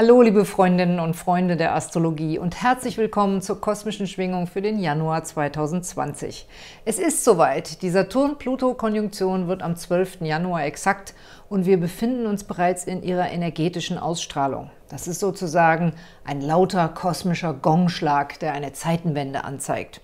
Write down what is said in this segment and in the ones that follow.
Hallo liebe Freundinnen und Freunde der Astrologie und herzlich willkommen zur kosmischen Schwingung für den Januar 2020. Es ist soweit, die Saturn-Pluto-Konjunktion wird am 12. Januar exakt und wir befinden uns bereits in ihrer energetischen Ausstrahlung. Das ist sozusagen ein lauter kosmischer Gongschlag, der eine Zeitenwende anzeigt.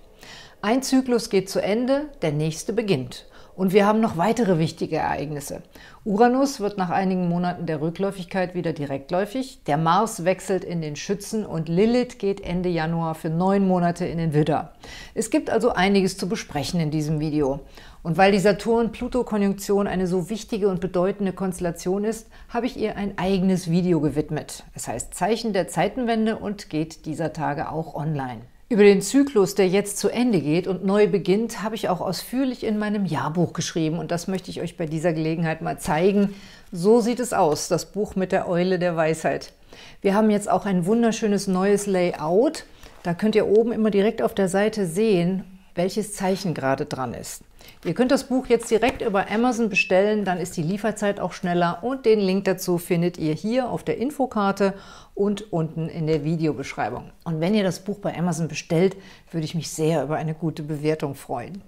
Ein Zyklus geht zu Ende, der nächste beginnt. Und wir haben noch weitere wichtige Ereignisse. Uranus wird nach einigen Monaten der Rückläufigkeit wieder direktläufig. Der Mars wechselt in den Schützen und Lilith geht Ende Januar für neun Monate in den Widder. Es gibt also einiges zu besprechen in diesem Video. Und weil die Saturn-Pluto-Konjunktion eine so wichtige und bedeutende Konstellation ist, habe ich ihr ein eigenes Video gewidmet. Es heißt Zeichen der Zeitenwende und geht dieser Tage auch online. Über den Zyklus, der jetzt zu Ende geht und neu beginnt, habe ich auch ausführlich in meinem Jahrbuch geschrieben und das möchte ich euch bei dieser Gelegenheit mal zeigen. So sieht es aus, das Buch mit der Eule der Weisheit. Wir haben jetzt auch ein wunderschönes neues Layout. Da könnt ihr oben immer direkt auf der Seite sehen, welches Zeichen gerade dran ist. Ihr könnt das Buch jetzt direkt über Amazon bestellen, dann ist die Lieferzeit auch schneller und den Link dazu findet ihr hier auf der Infokarte und unten in der Videobeschreibung. Und wenn ihr das Buch bei Amazon bestellt, würde ich mich sehr über eine gute Bewertung freuen.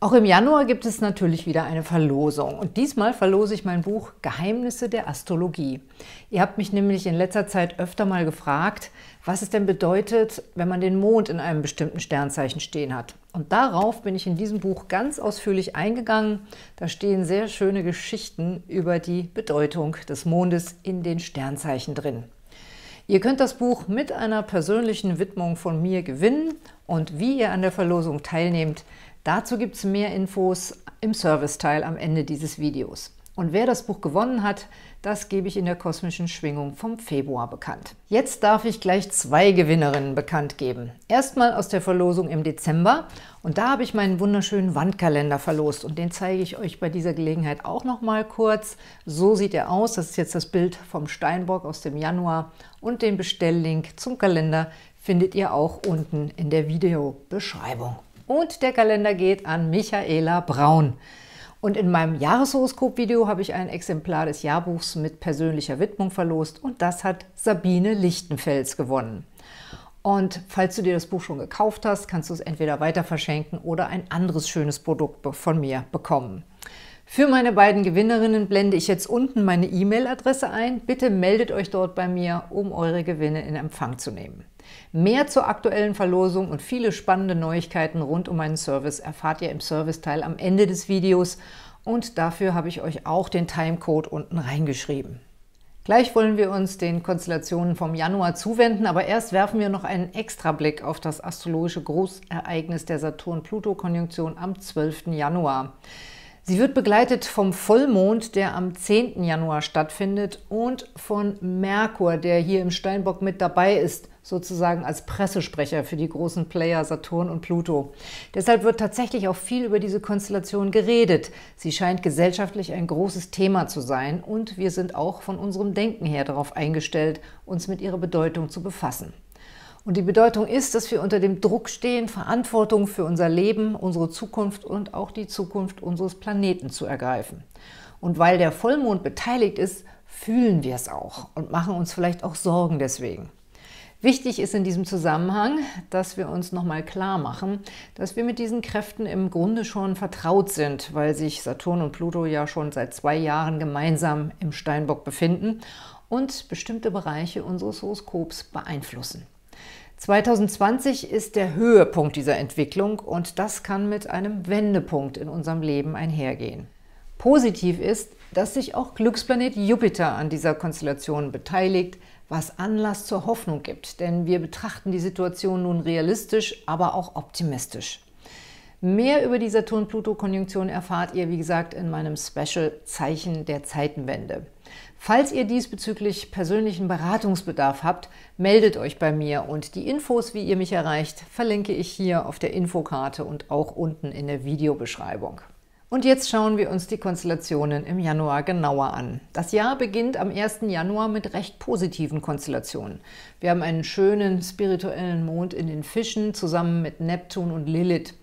Auch im Januar gibt es natürlich wieder eine Verlosung. Und diesmal verlose ich mein Buch Geheimnisse der Astrologie. Ihr habt mich nämlich in letzter Zeit öfter mal gefragt, was es denn bedeutet, wenn man den Mond in einem bestimmten Sternzeichen stehen hat. Und darauf bin ich in diesem Buch ganz ausführlich eingegangen. Da stehen sehr schöne Geschichten über die Bedeutung des Mondes in den Sternzeichen drin. Ihr könnt das Buch mit einer persönlichen Widmung von mir gewinnen und wie ihr an der Verlosung teilnehmt, dazu gibt es mehr Infos im Serviceteil am Ende dieses Videos. Und wer das Buch gewonnen hat, das gebe ich in der kosmischen Schwingung vom Februar bekannt. Jetzt darf ich gleich zwei Gewinnerinnen bekannt geben. Erstmal aus der Verlosung im Dezember und da habe ich meinen wunderschönen Wandkalender verlost und den zeige ich euch bei dieser Gelegenheit auch noch mal kurz. So sieht er aus. Das ist jetzt das Bild vom Steinbock aus dem Januar und den Bestelllink zum Kalender findet ihr auch unten in der Videobeschreibung. Und der Kalender geht an Michaela Braun. Und in meinem Jahreshoroskop-Video habe ich ein Exemplar des Jahrbuchs mit persönlicher Widmung verlost und das hat Sabine Lichtenfels gewonnen. Und falls du dir das Buch schon gekauft hast, kannst du es entweder weiter verschenken oder ein anderes schönes Produkt von mir bekommen. Für meine beiden Gewinnerinnen blende ich jetzt unten meine E-Mail-Adresse ein. Bitte meldet euch dort bei mir, um eure Gewinne in Empfang zu nehmen. Mehr zur aktuellen Verlosung und viele spannende Neuigkeiten rund um meinen Service erfahrt ihr im Serviceteil am Ende des Videos und dafür habe ich euch auch den Timecode unten reingeschrieben. Gleich wollen wir uns den Konstellationen vom Januar zuwenden, aber erst werfen wir noch einen extra Blick auf das astrologische Großereignis der Saturn-Pluto-Konjunktion am 12. Januar. Sie wird begleitet vom Vollmond, der am 10. Januar stattfindet, und von Merkur, der hier im Steinbock mit dabei ist, sozusagen als Pressesprecher für die großen Player Saturn und Pluto. Deshalb wird tatsächlich auch viel über diese Konstellation geredet. Sie scheint gesellschaftlich ein großes Thema zu sein und wir sind auch von unserem Denken her darauf eingestellt, uns mit ihrer Bedeutung zu befassen. Und die Bedeutung ist, dass wir unter dem Druck stehen, Verantwortung für unser Leben, unsere Zukunft und auch die Zukunft unseres Planeten zu ergreifen. Und weil der Vollmond beteiligt ist, fühlen wir es auch und machen uns vielleicht auch Sorgen deswegen. Wichtig ist in diesem Zusammenhang, dass wir uns nochmal klar machen, dass wir mit diesen Kräften im Grunde schon vertraut sind, weil sich Saturn und Pluto ja schon seit zwei Jahren gemeinsam im Steinbock befinden und bestimmte Bereiche unseres Horoskops beeinflussen. 2020 ist der Höhepunkt dieser Entwicklung und das kann mit einem Wendepunkt in unserem Leben einhergehen. Positiv ist, dass sich auch Glücksplanet Jupiter an dieser Konstellation beteiligt, was Anlass zur Hoffnung gibt, denn wir betrachten die Situation nun realistisch, aber auch optimistisch. Mehr über die Saturn-Pluto-Konjunktion erfahrt ihr, wie gesagt, in meinem Special Zeichen der Zeitenwende. Falls ihr diesbezüglich persönlichen Beratungsbedarf habt, meldet euch bei mir und die Infos, wie ihr mich erreicht, verlinke ich hier auf der Infokarte und auch unten in der Videobeschreibung. Und jetzt schauen wir uns die Konstellationen im Januar genauer an. Das Jahr beginnt am 1. Januar mit recht positiven Konstellationen. Wir haben einen schönen spirituellen Mond in den Fischen zusammen mit Neptun und Lilith.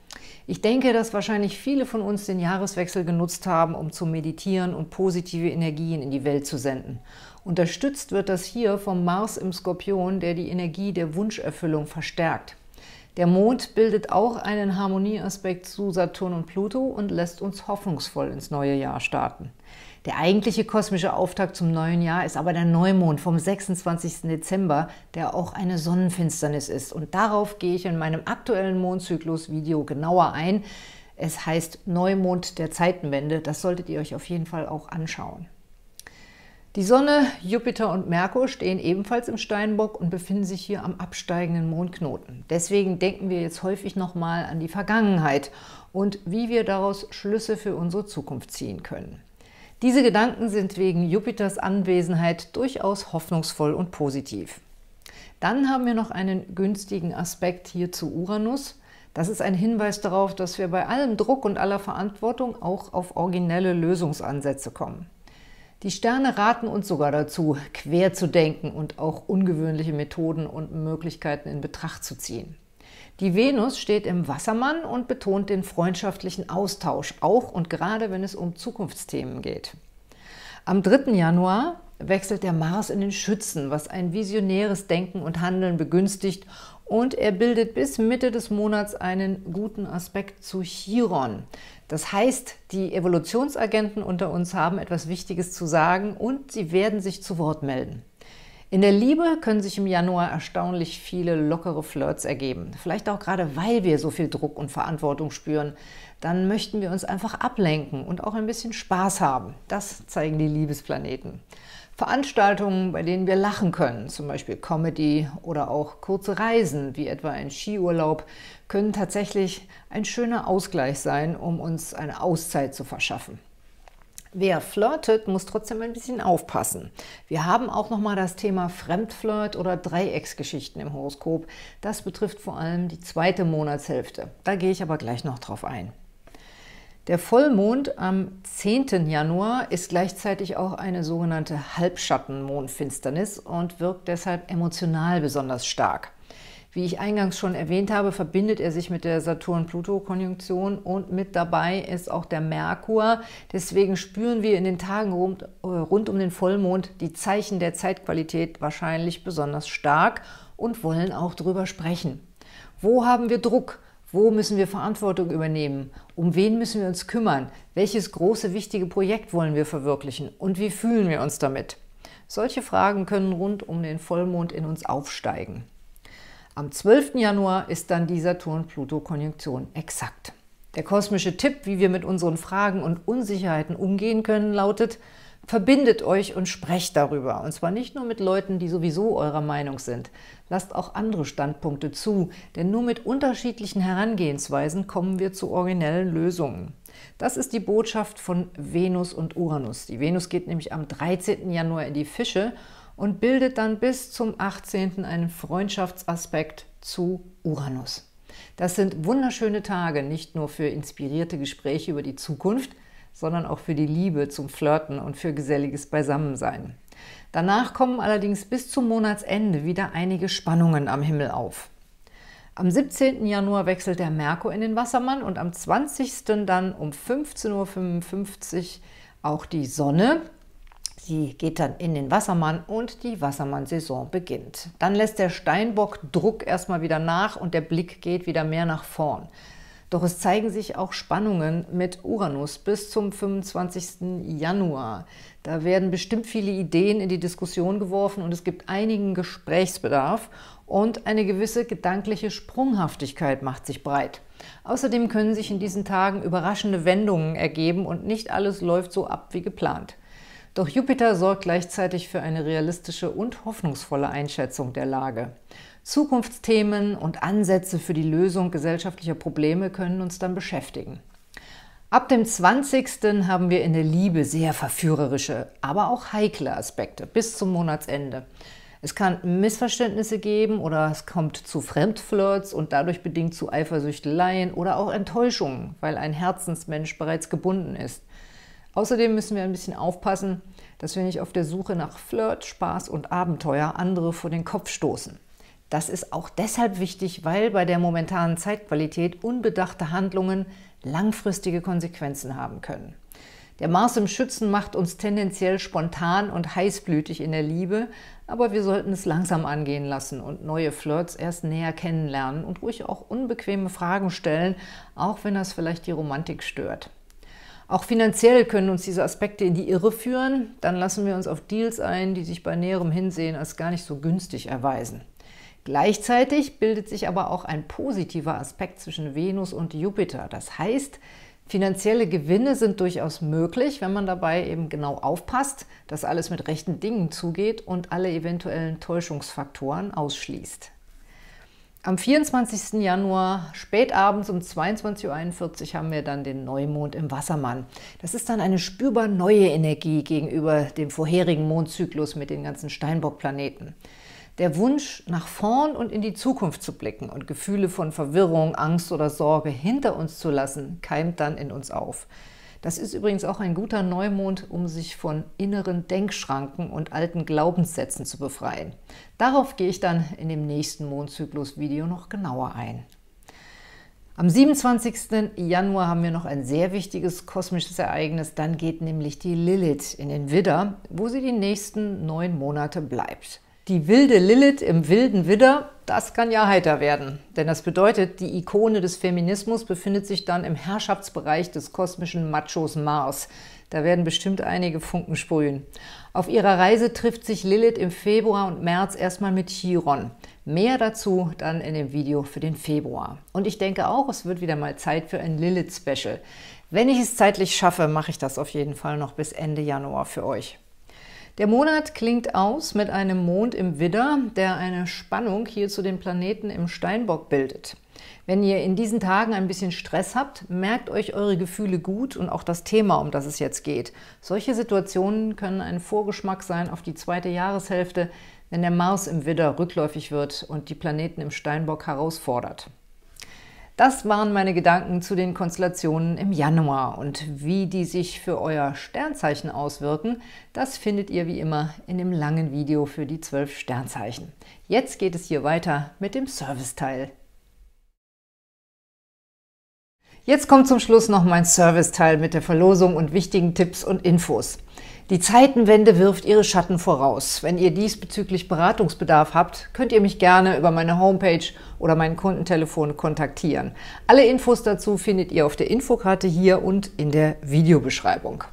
Ich denke, dass wahrscheinlich viele von uns den Jahreswechsel genutzt haben, um zu meditieren und positive Energien in die Welt zu senden. Unterstützt wird das hier vom Mars im Skorpion, der die Energie der Wunscherfüllung verstärkt. Der Mond bildet auch einen Harmonieaspekt zu Saturn und Pluto und lässt uns hoffnungsvoll ins neue Jahr starten. Der eigentliche kosmische Auftakt zum neuen Jahr ist aber der Neumond vom 26. Dezember, der auch eine Sonnenfinsternis ist. Und darauf gehe ich in meinem aktuellen Mondzyklus-Video genauer ein. Es heißt Neumond der Zeitenwende. Das solltet ihr euch auf jeden Fall auch anschauen. Die Sonne, Jupiter und Merkur stehen ebenfalls im Steinbock und befinden sich hier am absteigenden Mondknoten. Deswegen denken wir jetzt häufig nochmal an die Vergangenheit und wie wir daraus Schlüsse für unsere Zukunft ziehen können. Diese Gedanken sind wegen Jupiters Anwesenheit durchaus hoffnungsvoll und positiv. Dann haben wir noch einen günstigen Aspekt hier zu Uranus. Das ist ein Hinweis darauf, dass wir bei allem Druck und aller Verantwortung auch auf originelle Lösungsansätze kommen. Die Sterne raten uns sogar dazu, quer zu denken und auch ungewöhnliche Methoden und Möglichkeiten in Betracht zu ziehen. Die Venus steht im Wassermann und betont den freundschaftlichen Austausch, auch und gerade wenn es um Zukunftsthemen geht. Am 3. Januar wechselt der Mars in den Schützen, was ein visionäres Denken und Handeln begünstigt und er bildet bis Mitte des Monats einen guten Aspekt zu Chiron. Das heißt, die Evolutionsagenten unter uns haben etwas Wichtiges zu sagen und sie werden sich zu Wort melden. In der Liebe können sich im Januar erstaunlich viele lockere Flirts ergeben. Vielleicht auch gerade, weil wir so viel Druck und Verantwortung spüren. Dann möchten wir uns einfach ablenken und auch ein bisschen Spaß haben. Das zeigen die Liebesplaneten. Veranstaltungen, bei denen wir lachen können, zum Beispiel Comedy oder auch kurze Reisen, wie etwa ein Skiurlaub, können tatsächlich ein schöner Ausgleich sein, um uns eine Auszeit zu verschaffen. Wer flirtet, muss trotzdem ein bisschen aufpassen. Wir haben auch nochmal das Thema Fremdflirt oder Dreiecksgeschichten im Horoskop. Das betrifft vor allem die zweite Monatshälfte. Da gehe ich aber gleich noch drauf ein. Der Vollmond am 10. Januar ist gleichzeitig auch eine sogenannte Halbschattenmondfinsternis und wirkt deshalb emotional besonders stark. Wie ich eingangs schon erwähnt habe, verbindet er sich mit der Saturn-Pluto-Konjunktion und mit dabei ist auch der Merkur. Deswegen spüren wir in den Tagen rund, äh, rund um den Vollmond die Zeichen der Zeitqualität wahrscheinlich besonders stark und wollen auch darüber sprechen. Wo haben wir Druck? Wo müssen wir Verantwortung übernehmen? Um wen müssen wir uns kümmern? Welches große, wichtige Projekt wollen wir verwirklichen? Und wie fühlen wir uns damit? Solche Fragen können rund um den Vollmond in uns aufsteigen. Am 12. Januar ist dann die Saturn-Pluto-Konjunktion exakt. Der kosmische Tipp, wie wir mit unseren Fragen und Unsicherheiten umgehen können, lautet, verbindet euch und sprecht darüber. Und zwar nicht nur mit Leuten, die sowieso eurer Meinung sind. Lasst auch andere Standpunkte zu, denn nur mit unterschiedlichen Herangehensweisen kommen wir zu originellen Lösungen. Das ist die Botschaft von Venus und Uranus. Die Venus geht nämlich am 13. Januar in die Fische und bildet dann bis zum 18. einen Freundschaftsaspekt zu Uranus. Das sind wunderschöne Tage, nicht nur für inspirierte Gespräche über die Zukunft, sondern auch für die Liebe zum Flirten und für geselliges Beisammensein. Danach kommen allerdings bis zum Monatsende wieder einige Spannungen am Himmel auf. Am 17. Januar wechselt der Merkur in den Wassermann und am 20. dann um 15.55 Uhr auch die Sonne. Sie geht dann in den Wassermann und die Wassermann-Saison beginnt. Dann lässt der Steinbock Druck erstmal wieder nach und der Blick geht wieder mehr nach vorn. Doch es zeigen sich auch Spannungen mit Uranus bis zum 25. Januar. Da werden bestimmt viele Ideen in die Diskussion geworfen und es gibt einigen Gesprächsbedarf und eine gewisse gedankliche Sprunghaftigkeit macht sich breit. Außerdem können sich in diesen Tagen überraschende Wendungen ergeben und nicht alles läuft so ab wie geplant. Doch Jupiter sorgt gleichzeitig für eine realistische und hoffnungsvolle Einschätzung der Lage. Zukunftsthemen und Ansätze für die Lösung gesellschaftlicher Probleme können uns dann beschäftigen. Ab dem 20. haben wir in der Liebe sehr verführerische, aber auch heikle Aspekte bis zum Monatsende. Es kann Missverständnisse geben oder es kommt zu Fremdflirts und dadurch bedingt zu Eifersüchteleien oder auch Enttäuschungen, weil ein Herzensmensch bereits gebunden ist. Außerdem müssen wir ein bisschen aufpassen, dass wir nicht auf der Suche nach Flirt, Spaß und Abenteuer andere vor den Kopf stoßen. Das ist auch deshalb wichtig, weil bei der momentanen Zeitqualität unbedachte Handlungen langfristige Konsequenzen haben können. Der Mars im Schützen macht uns tendenziell spontan und heißblütig in der Liebe, aber wir sollten es langsam angehen lassen und neue Flirts erst näher kennenlernen und ruhig auch unbequeme Fragen stellen, auch wenn das vielleicht die Romantik stört. Auch finanziell können uns diese Aspekte in die Irre führen, dann lassen wir uns auf Deals ein, die sich bei näherem Hinsehen als gar nicht so günstig erweisen. Gleichzeitig bildet sich aber auch ein positiver Aspekt zwischen Venus und Jupiter. Das heißt, Finanzielle Gewinne sind durchaus möglich, wenn man dabei eben genau aufpasst, dass alles mit rechten Dingen zugeht und alle eventuellen Täuschungsfaktoren ausschließt. Am 24. Januar, spätabends um 22.41 Uhr, haben wir dann den Neumond im Wassermann. Das ist dann eine spürbar neue Energie gegenüber dem vorherigen Mondzyklus mit den ganzen Steinbock-Planeten. Der Wunsch, nach vorn und in die Zukunft zu blicken und Gefühle von Verwirrung, Angst oder Sorge hinter uns zu lassen, keimt dann in uns auf. Das ist übrigens auch ein guter Neumond, um sich von inneren Denkschranken und alten Glaubenssätzen zu befreien. Darauf gehe ich dann in dem nächsten Mondzyklus-Video noch genauer ein. Am 27. Januar haben wir noch ein sehr wichtiges kosmisches Ereignis. Dann geht nämlich die Lilith in den Widder, wo sie die nächsten neun Monate bleibt. Die wilde Lilith im wilden Widder, das kann ja heiter werden. Denn das bedeutet, die Ikone des Feminismus befindet sich dann im Herrschaftsbereich des kosmischen Machos Mars. Da werden bestimmt einige Funken sprühen. Auf ihrer Reise trifft sich Lilith im Februar und März erstmal mit Chiron. Mehr dazu dann in dem Video für den Februar. Und ich denke auch, es wird wieder mal Zeit für ein Lilith-Special. Wenn ich es zeitlich schaffe, mache ich das auf jeden Fall noch bis Ende Januar für euch. Der Monat klingt aus mit einem Mond im Widder, der eine Spannung hier zu den Planeten im Steinbock bildet. Wenn ihr in diesen Tagen ein bisschen Stress habt, merkt euch eure Gefühle gut und auch das Thema, um das es jetzt geht. Solche Situationen können ein Vorgeschmack sein auf die zweite Jahreshälfte, wenn der Mars im Widder rückläufig wird und die Planeten im Steinbock herausfordert. Das waren meine Gedanken zu den Konstellationen im Januar und wie die sich für euer Sternzeichen auswirken, das findet ihr wie immer in dem langen Video für die zwölf Sternzeichen. Jetzt geht es hier weiter mit dem Serviceteil. Jetzt kommt zum Schluss noch mein Serviceteil mit der Verlosung und wichtigen Tipps und Infos. Die Zeitenwende wirft ihre Schatten voraus. Wenn ihr diesbezüglich Beratungsbedarf habt, könnt ihr mich gerne über meine Homepage oder mein Kundentelefon kontaktieren. Alle Infos dazu findet ihr auf der Infokarte hier und in der Videobeschreibung.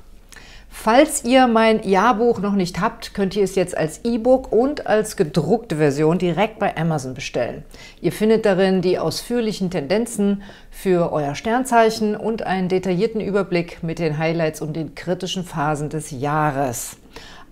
Falls ihr mein Jahrbuch noch nicht habt, könnt ihr es jetzt als E-Book und als gedruckte Version direkt bei Amazon bestellen. Ihr findet darin die ausführlichen Tendenzen für euer Sternzeichen und einen detaillierten Überblick mit den Highlights und den kritischen Phasen des Jahres.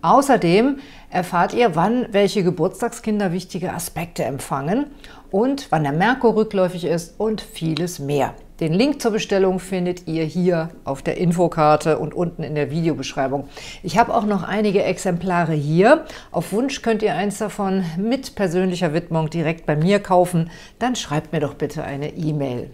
Außerdem erfahrt ihr, wann welche Geburtstagskinder wichtige Aspekte empfangen und wann der Merkur rückläufig ist und vieles mehr. Den Link zur Bestellung findet ihr hier auf der Infokarte und unten in der Videobeschreibung. Ich habe auch noch einige Exemplare hier. Auf Wunsch könnt ihr eins davon mit persönlicher Widmung direkt bei mir kaufen. Dann schreibt mir doch bitte eine E-Mail.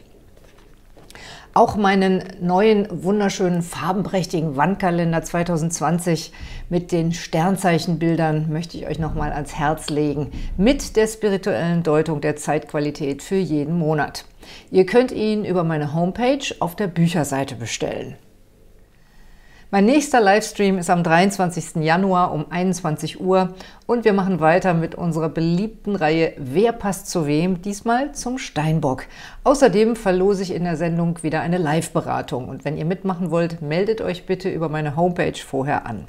Auch meinen neuen, wunderschönen, farbenprächtigen Wandkalender 2020 mit den Sternzeichenbildern möchte ich euch nochmal ans Herz legen, mit der spirituellen Deutung der Zeitqualität für jeden Monat. Ihr könnt ihn über meine Homepage auf der Bücherseite bestellen. Mein nächster Livestream ist am 23. Januar um 21 Uhr und wir machen weiter mit unserer beliebten Reihe Wer passt zu wem? Diesmal zum Steinbock. Außerdem verlose ich in der Sendung wieder eine Live-Beratung und wenn ihr mitmachen wollt, meldet euch bitte über meine Homepage vorher an.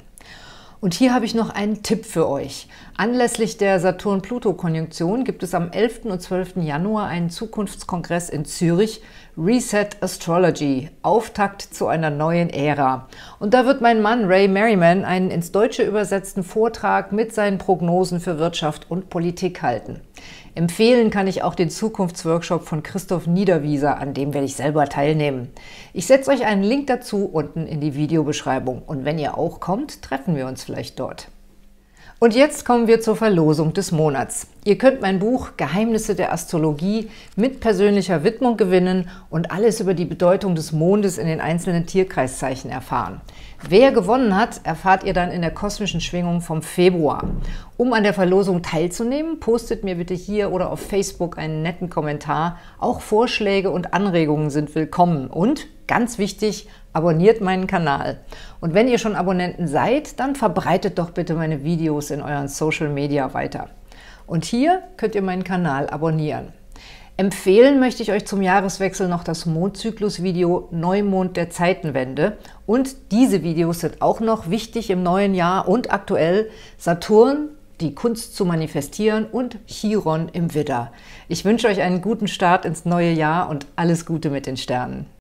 Und hier habe ich noch einen Tipp für euch. Anlässlich der Saturn-Pluto-Konjunktion gibt es am 11. und 12. Januar einen Zukunftskongress in Zürich, Reset Astrology, Auftakt zu einer neuen Ära. Und da wird mein Mann Ray Merriman einen ins Deutsche übersetzten Vortrag mit seinen Prognosen für Wirtschaft und Politik halten. Empfehlen kann ich auch den Zukunftsworkshop von Christoph Niederwieser, an dem werde ich selber teilnehmen. Ich setze euch einen Link dazu unten in die Videobeschreibung und wenn ihr auch kommt, treffen wir uns vielleicht dort. Und jetzt kommen wir zur Verlosung des Monats. Ihr könnt mein Buch Geheimnisse der Astrologie mit persönlicher Widmung gewinnen und alles über die Bedeutung des Mondes in den einzelnen Tierkreiszeichen erfahren. Wer gewonnen hat, erfahrt ihr dann in der kosmischen Schwingung vom Februar. Um an der Verlosung teilzunehmen, postet mir bitte hier oder auf Facebook einen netten Kommentar. Auch Vorschläge und Anregungen sind willkommen. Und, ganz wichtig, abonniert meinen Kanal. Und wenn ihr schon Abonnenten seid, dann verbreitet doch bitte meine Videos in euren Social Media weiter. Und hier könnt ihr meinen Kanal abonnieren. Empfehlen möchte ich euch zum Jahreswechsel noch das Mondzyklus-Video Neumond der Zeitenwende. Und diese Videos sind auch noch wichtig im neuen Jahr und aktuell Saturn, die Kunst zu manifestieren und Chiron im Widder. Ich wünsche euch einen guten Start ins neue Jahr und alles Gute mit den Sternen.